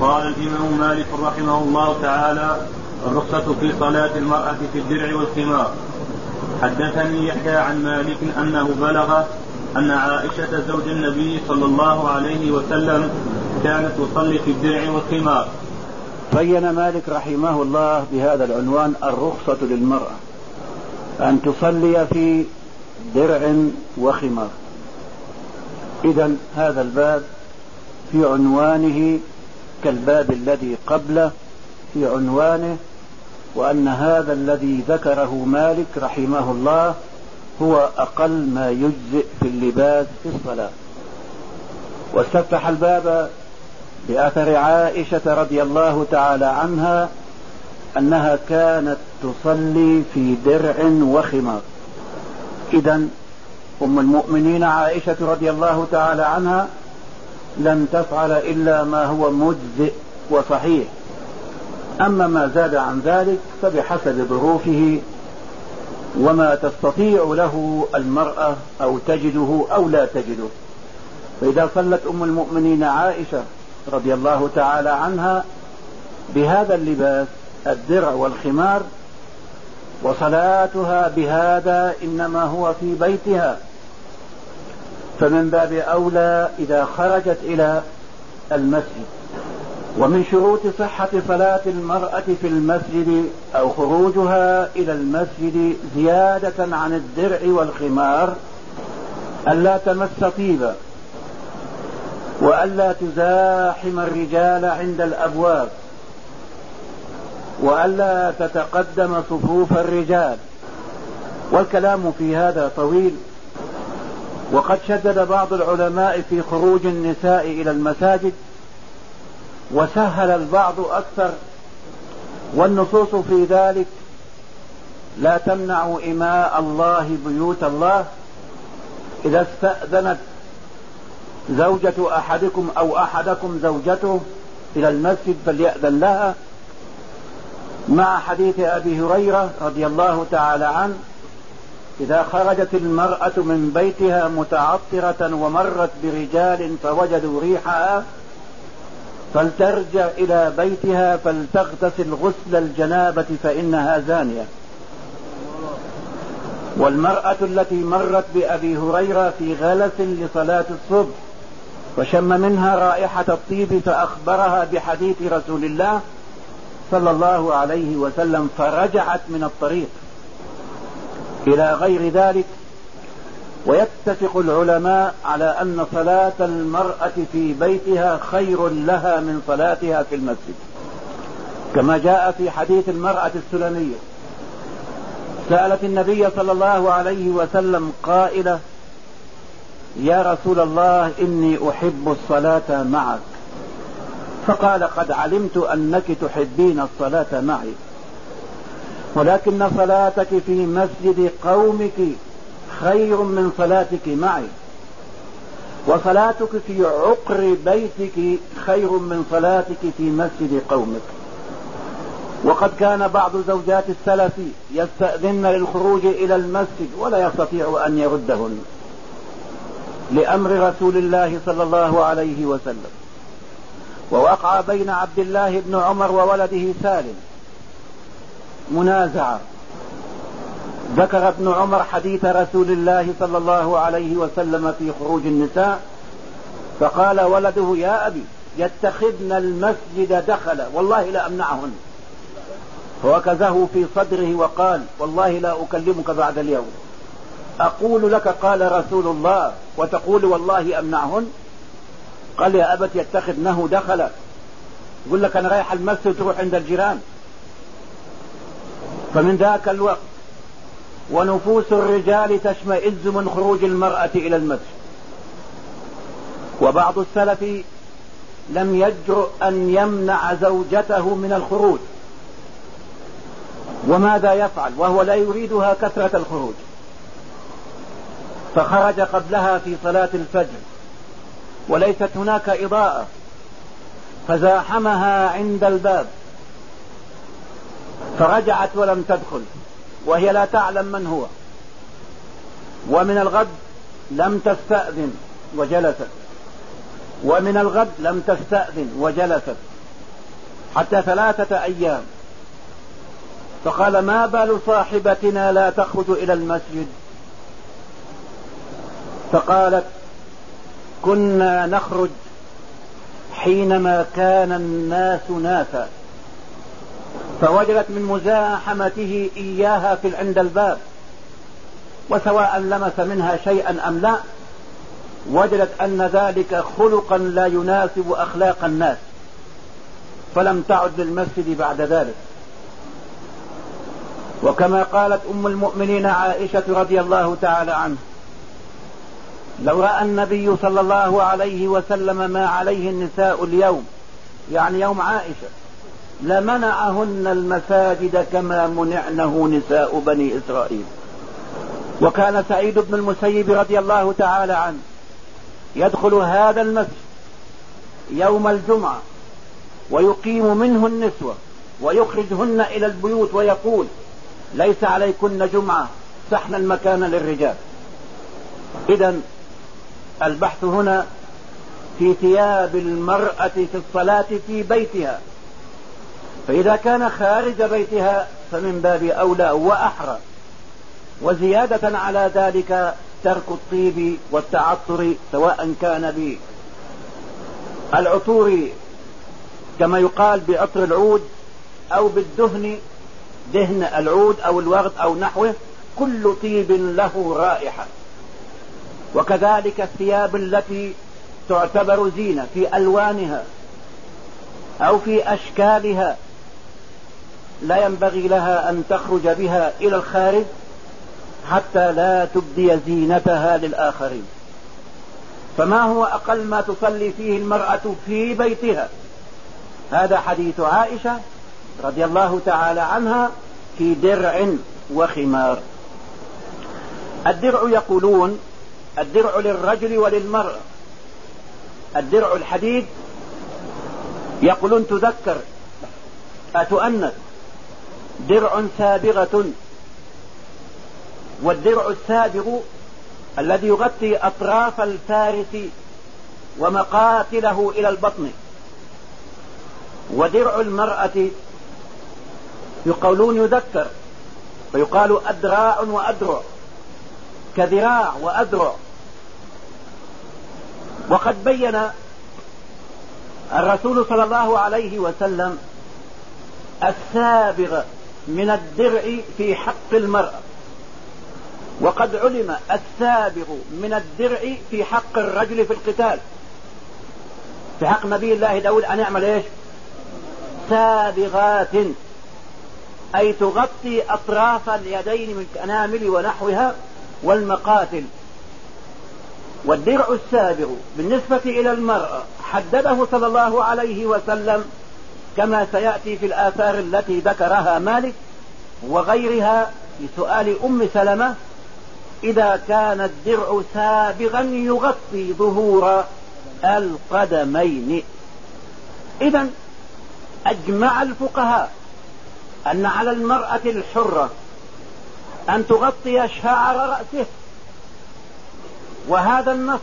قال الإمام مالك رحمه الله تعالى الرخصة في صلاة المرأة في الدرع والخمار. حدثني يحيى عن مالك أنه بلغ أن عائشة زوج النبي صلى الله عليه وسلم كانت تصلي في الدرع والخمار. بين مالك رحمه الله بهذا العنوان الرخصة للمرأة أن تصلي في درع وخمار. إذا هذا الباب في عنوانه كالباب الذي قبله في عنوانه وأن هذا الذي ذكره مالك رحمه الله هو أقل ما يجزئ في اللباس في الصلاة. واستفتح الباب بأثر عائشة رضي الله تعالى عنها أنها كانت تصلي في درع وخمار. إذا أم المؤمنين عائشة رضي الله تعالى عنها لم تفعل إلا ما هو مجزئ وصحيح. أما ما زاد عن ذلك فبحسب ظروفه وما تستطيع له المرأة أو تجده أو لا تجده. فإذا صلت أم المؤمنين عائشة رضي الله تعالى عنها بهذا اللباس الدرع والخمار وصلاتها بهذا إنما هو في بيتها. فمن باب أولى إذا خرجت إلى المسجد. ومن شروط صحة صلاة المرأة في المسجد أو خروجها إلى المسجد زيادة عن الدرع والخمار ألا تمس طيبا وألا تزاحم الرجال عند الأبواب وألا تتقدم صفوف الرجال. والكلام في هذا طويل. وقد شدد بعض العلماء في خروج النساء إلى المساجد وسهل البعض أكثر والنصوص في ذلك لا تمنع إماء الله بيوت الله. إذا استأذنت زوجة أحدكم أو أحدكم زوجته إلى المسجد فليأذن لها. مع حديث أبي هريرة رضي الله تعالى عنه إذا خرجت المرأة من بيتها متعطرة ومرت برجال فوجدوا ريحها فلترجع إلى بيتها فلتغتسل غسل الجنابة فإنها زانية. والمرأة التي مرت بأبي هريرة في غلس لصلاة الصبح وشم منها رائحة الطيب فأخبرها بحديث رسول الله صلى الله عليه وسلم فرجعت من الطريق. إلى غير ذلك ويتفق العلماء على أن صلاة المرأة في بيتها خير لها من صلاتها في المسجد. كما جاء في حديث المرأة السلمية. سألت النبي صلى الله عليه وسلم قائلة يا رسول الله إني أحب الصلاة معك. فقال قد علمت أنك تحبين الصلاة معي. ولكن صلاتك في مسجد قومك خير من صلاتك معي. وصلاتك في عقر بيتك خير من صلاتك في مسجد قومك. وقد كان بعض زوجات السلف يستأذن للخروج إلى المسجد ولا يستطيع أن يردهن لأمر رسول الله صلى الله عليه وسلم. ووقع بين عبد الله بن عمر وولده سالم. منازعة. ذكر ابن عمر حديث رسول الله صلى الله عليه وسلم في خروج النساء فقال ولده يا أبي يتخذن المسجد دخل والله لا أمنعهن. فوكزه في صدره وقال والله لا أكلمك بعد اليوم. أقول لك قال رسول الله وتقول والله أمنعهن. قال يا أبت يتخذنه دخل يقول لك أنا رايح المسجد تروح عند الجيران. فمن ذاك الوقت ونفوس الرجال تشمئز من خروج المرأة إلى المسجد وبعض السلف لم يجرؤ أن يمنع زوجته من الخروج. وماذا يفعل؟ وهو لا يريدها كثرة الخروج. فخرج قبلها في صلاة الفجر. وليست هناك إضاءة. فزاحمها عند الباب. فرجعت ولم تدخل وهي لا تعلم من هو. ومن الغد لم تستأذن وجلست. ومن الغد لم تستأذن وجلست حتى ثلاثة أيام. فقال ما بال صاحبتنا لا تخرج إلى المسجد. فقالت كنا نخرج حينما كان الناس ناسا. فوجدت من مزاحمته إياها في عند الباب وسواء لمس منها شيئا أم لا وجدت أن ذلك خلقا لا يناسب أخلاق الناس فلم تعد للمسجد بعد ذلك. وكما قالت أم المؤمنين عائشة رضي الله تعالى عنه لو رأى النبي صلى الله عليه وسلم ما عليه النساء اليوم يعني يوم عائشة لمنعهن المساجد كما منعنه نساء بني إسرائيل. وكان سعيد بن المسيب رضي الله تعالى عنه يدخل هذا المسجد يوم الجمعة ويقيم منه النسوة ويخرجهن إلى البيوت ويقول ليس عليكن جمعة سحنا المكان للرجال. إذا البحث هنا في ثياب المرأة في الصلاة في بيتها. فإذا كان خارج بيتها فمن باب أولى وأحرى. وزيادة على ذلك ترك الطيب والتعطر سواء كان بالعطور كما يقال بعطر العود أو بالدهن دهن العود أو الورد أو نحوه كل طيب له رائحة. وكذلك الثياب التي تعتبر زينة في ألوانها أو في أشكالها لا ينبغي لها أن تخرج بها إلى الخارج حتى لا تبدي زينتها للآخرين. فما هو أقل ما تصلي فيه المرأة في بيتها؟ هذا حديث عائشة رضي الله تعالى عنها في درع وخمار. الدرع يقولون الدرع للرجل وللمرأة. الدرع الحديد يقولون تذكر أتؤنث. درع سابغة. والدرع السابغ الذي يغطي أطراف الفارس ومقاتله إلى البطن. ودرع المرأة يقولون يذكر فيقال أدراع وأدرع كذراع وأذرع وقد بين الرسول صلى الله عليه وسلم السابغ. من الدرع في حق المرأة وقد علم السابغ من الدرع في حق الرجل في القتال. في حق نبي الله داود أن يعمل إيش؟ سابغات. أي تغطي أطراف اليدين من الأنامل ونحوها والمقاتل. والدرع السابغ بالنسبة إلى المرأة حدده صلى الله عليه وسلم كما سيأتي في الآثار التي ذكرها مالك وغيرها في سؤال أم سلمة إذا كان الدرع سابغا يغطي ظهور القدمين. إذا أجمع الفقهاء أن على المرأة الحرة أن تغطي شعر رأسه وهذا النص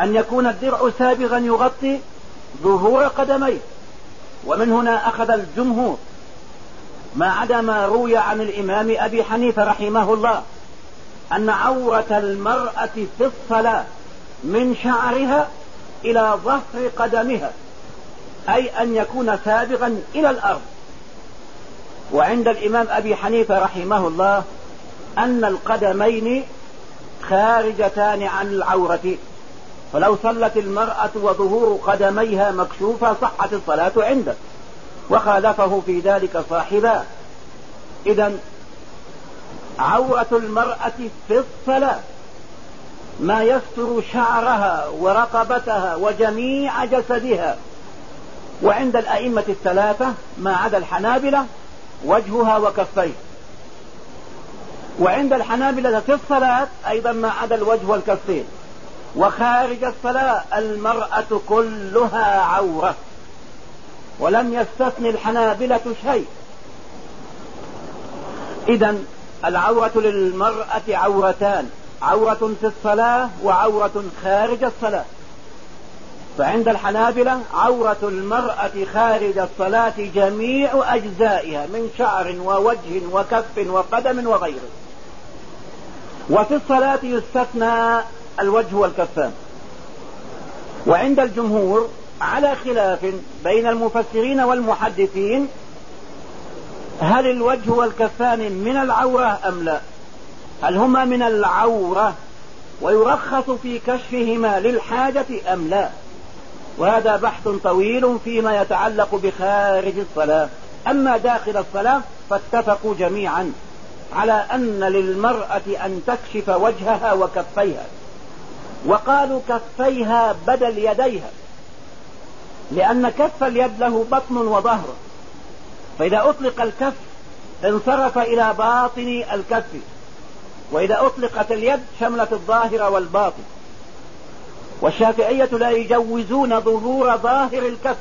أن يكون الدرع سابغا يغطي ظهور قدميه. ومن هنا أخذ الجمهور. ما عدا ما روي عن الإمام أبي حنيفة رحمه الله أن عورة المرأة في الصلاة من شعرها إلى ظهر قدمها أي أن يكون سابغا إلى الأرض. وعند الإمام أبي حنيفة رحمه الله أن القدمين خارجتان عن العورة. فلو صلت المرأة وظهور قدميها مكشوفة صحت الصلاة عنده وخالفه في ذلك صاحبا. إذا عورة المرأة في الصلاة ما يستر شعرها ورقبتها وجميع جسدها وعند الأئمة الثلاثة ما عدا الحنابلة وجهها وكفيه. وعند الحنابلة في الصلاة أيضا ما عدا الوجه والكفين. وخارج الصلاة المرأة كلها عورة ولم يستثني الحنابلة شيء. إذا العورة للمرأة عورتان عورة في الصلاة وعورة خارج الصلاة. فعند الحنابلة عورة المرأة خارج الصلاة جميع أجزائها من شعر ووجه وكف وقدم وغيره. وفي الصلاة يستثنى الوجه والكفان. وعند الجمهور على خلاف بين المفسرين والمحدثين هل الوجه والكفان من العورة أم لا؟ هل هما من العورة ويرخص في كشفهما للحاجة أم لا؟ وهذا بحث طويل فيما يتعلق بخارج الصلاة. أما داخل الصلاة فاتفقوا جميعا على أن للمرأة أن تكشف وجهها وكفيها. وقالوا كفيها بدل يديها. لأن كف اليد له بطن وظهر. فإذا أطلق الكف انصرف إلى باطن الكف. وإذا أطلقت اليد شملت الظاهر والباطن. والشافعية لا يجوزون ظهور ظاهر الكف.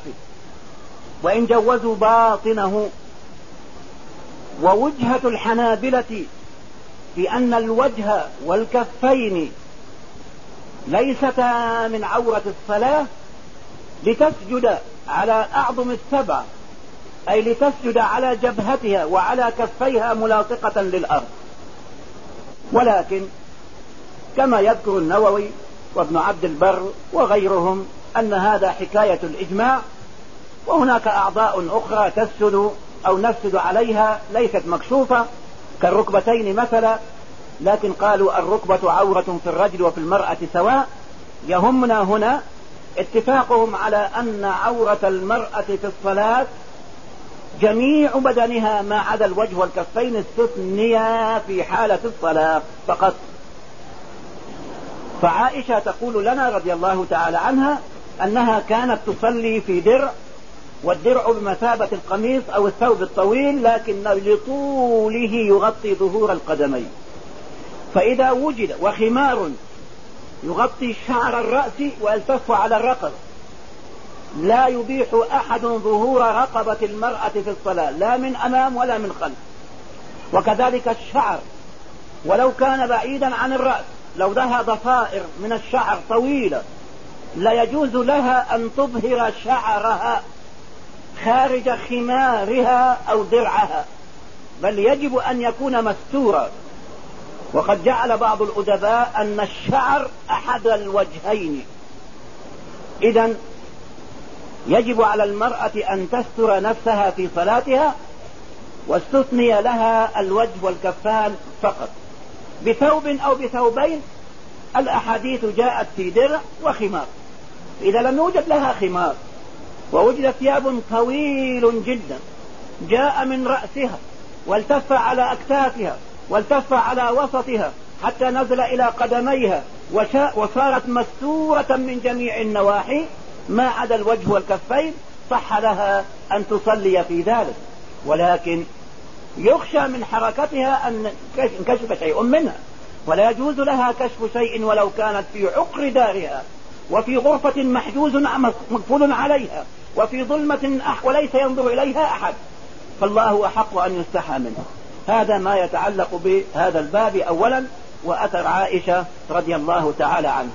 وإن جوزوا باطنه. ووجهة الحنابلة في أن الوجه والكفين ليستا من عورة الصلاة لتسجد على أعظم السبع أي لتسجد على جبهتها وعلى كفيها ملاصقة للأرض. ولكن كما يذكر النووي وابن عبد البر وغيرهم أن هذا حكاية الإجماع وهناك أعضاء أخرى تسجد أو نسجد عليها ليست مكشوفة كالركبتين مثلا لكن قالوا الركبة عورة في الرجل وفي المرأة سواء. يهمنا هنا اتفاقهم على أن عورة المرأة في الصلاة جميع بدنها ما عدا الوجه والكفين استثنيا في حالة الصلاة فقط. فعائشة تقول لنا رضي الله تعالى عنها أنها كانت تصلي في درع والدرع بمثابة القميص أو الثوب الطويل لكن لطوله يغطي ظهور القدمين. فإذا وجد وخمار يغطي شعر الرأس ويلتف على الرقبة لا يبيح أحد ظهور رقبة المرأة في الصلاة لا من أمام ولا من خلف. وكذلك الشعر ولو كان بعيدا عن الرأس لو لها ضفائر من الشعر طويلة لا يجوز لها أن تظهر شعرها خارج خمارها أو درعها بل يجب أن يكون مستورا. وقد جعل بعض الأدباء أن الشعر أحد الوجهين. إذا يجب على المرأة أن تستر نفسها في صلاتها واستثني لها الوجه والكفان فقط. بثوب أو بثوبين الأحاديث جاءت في درع وخمار. إذا لم يوجد لها خمار ووجد ثياب طويل جدا جاء من رأسها والتف على أكتافها والتف على وسطها حتى نزل إلى قدميها وصارت مستورة من جميع النواحي. ما عدا الوجه والكفين صح لها أن تصلي في ذلك. ولكن يخشى من حركتها أن انكشف شيء منها. ولا يجوز لها كشف شيء ولو كانت في عقر دارها. وفي غرفة محجوز مقفول عليها. وفي ظلمة أح وليس ينظر إليها أحد. فالله أحق أن يستحى منه هذا ما يتعلق بهذا الباب أولا وأثر عائشة رضي الله تعالى عنه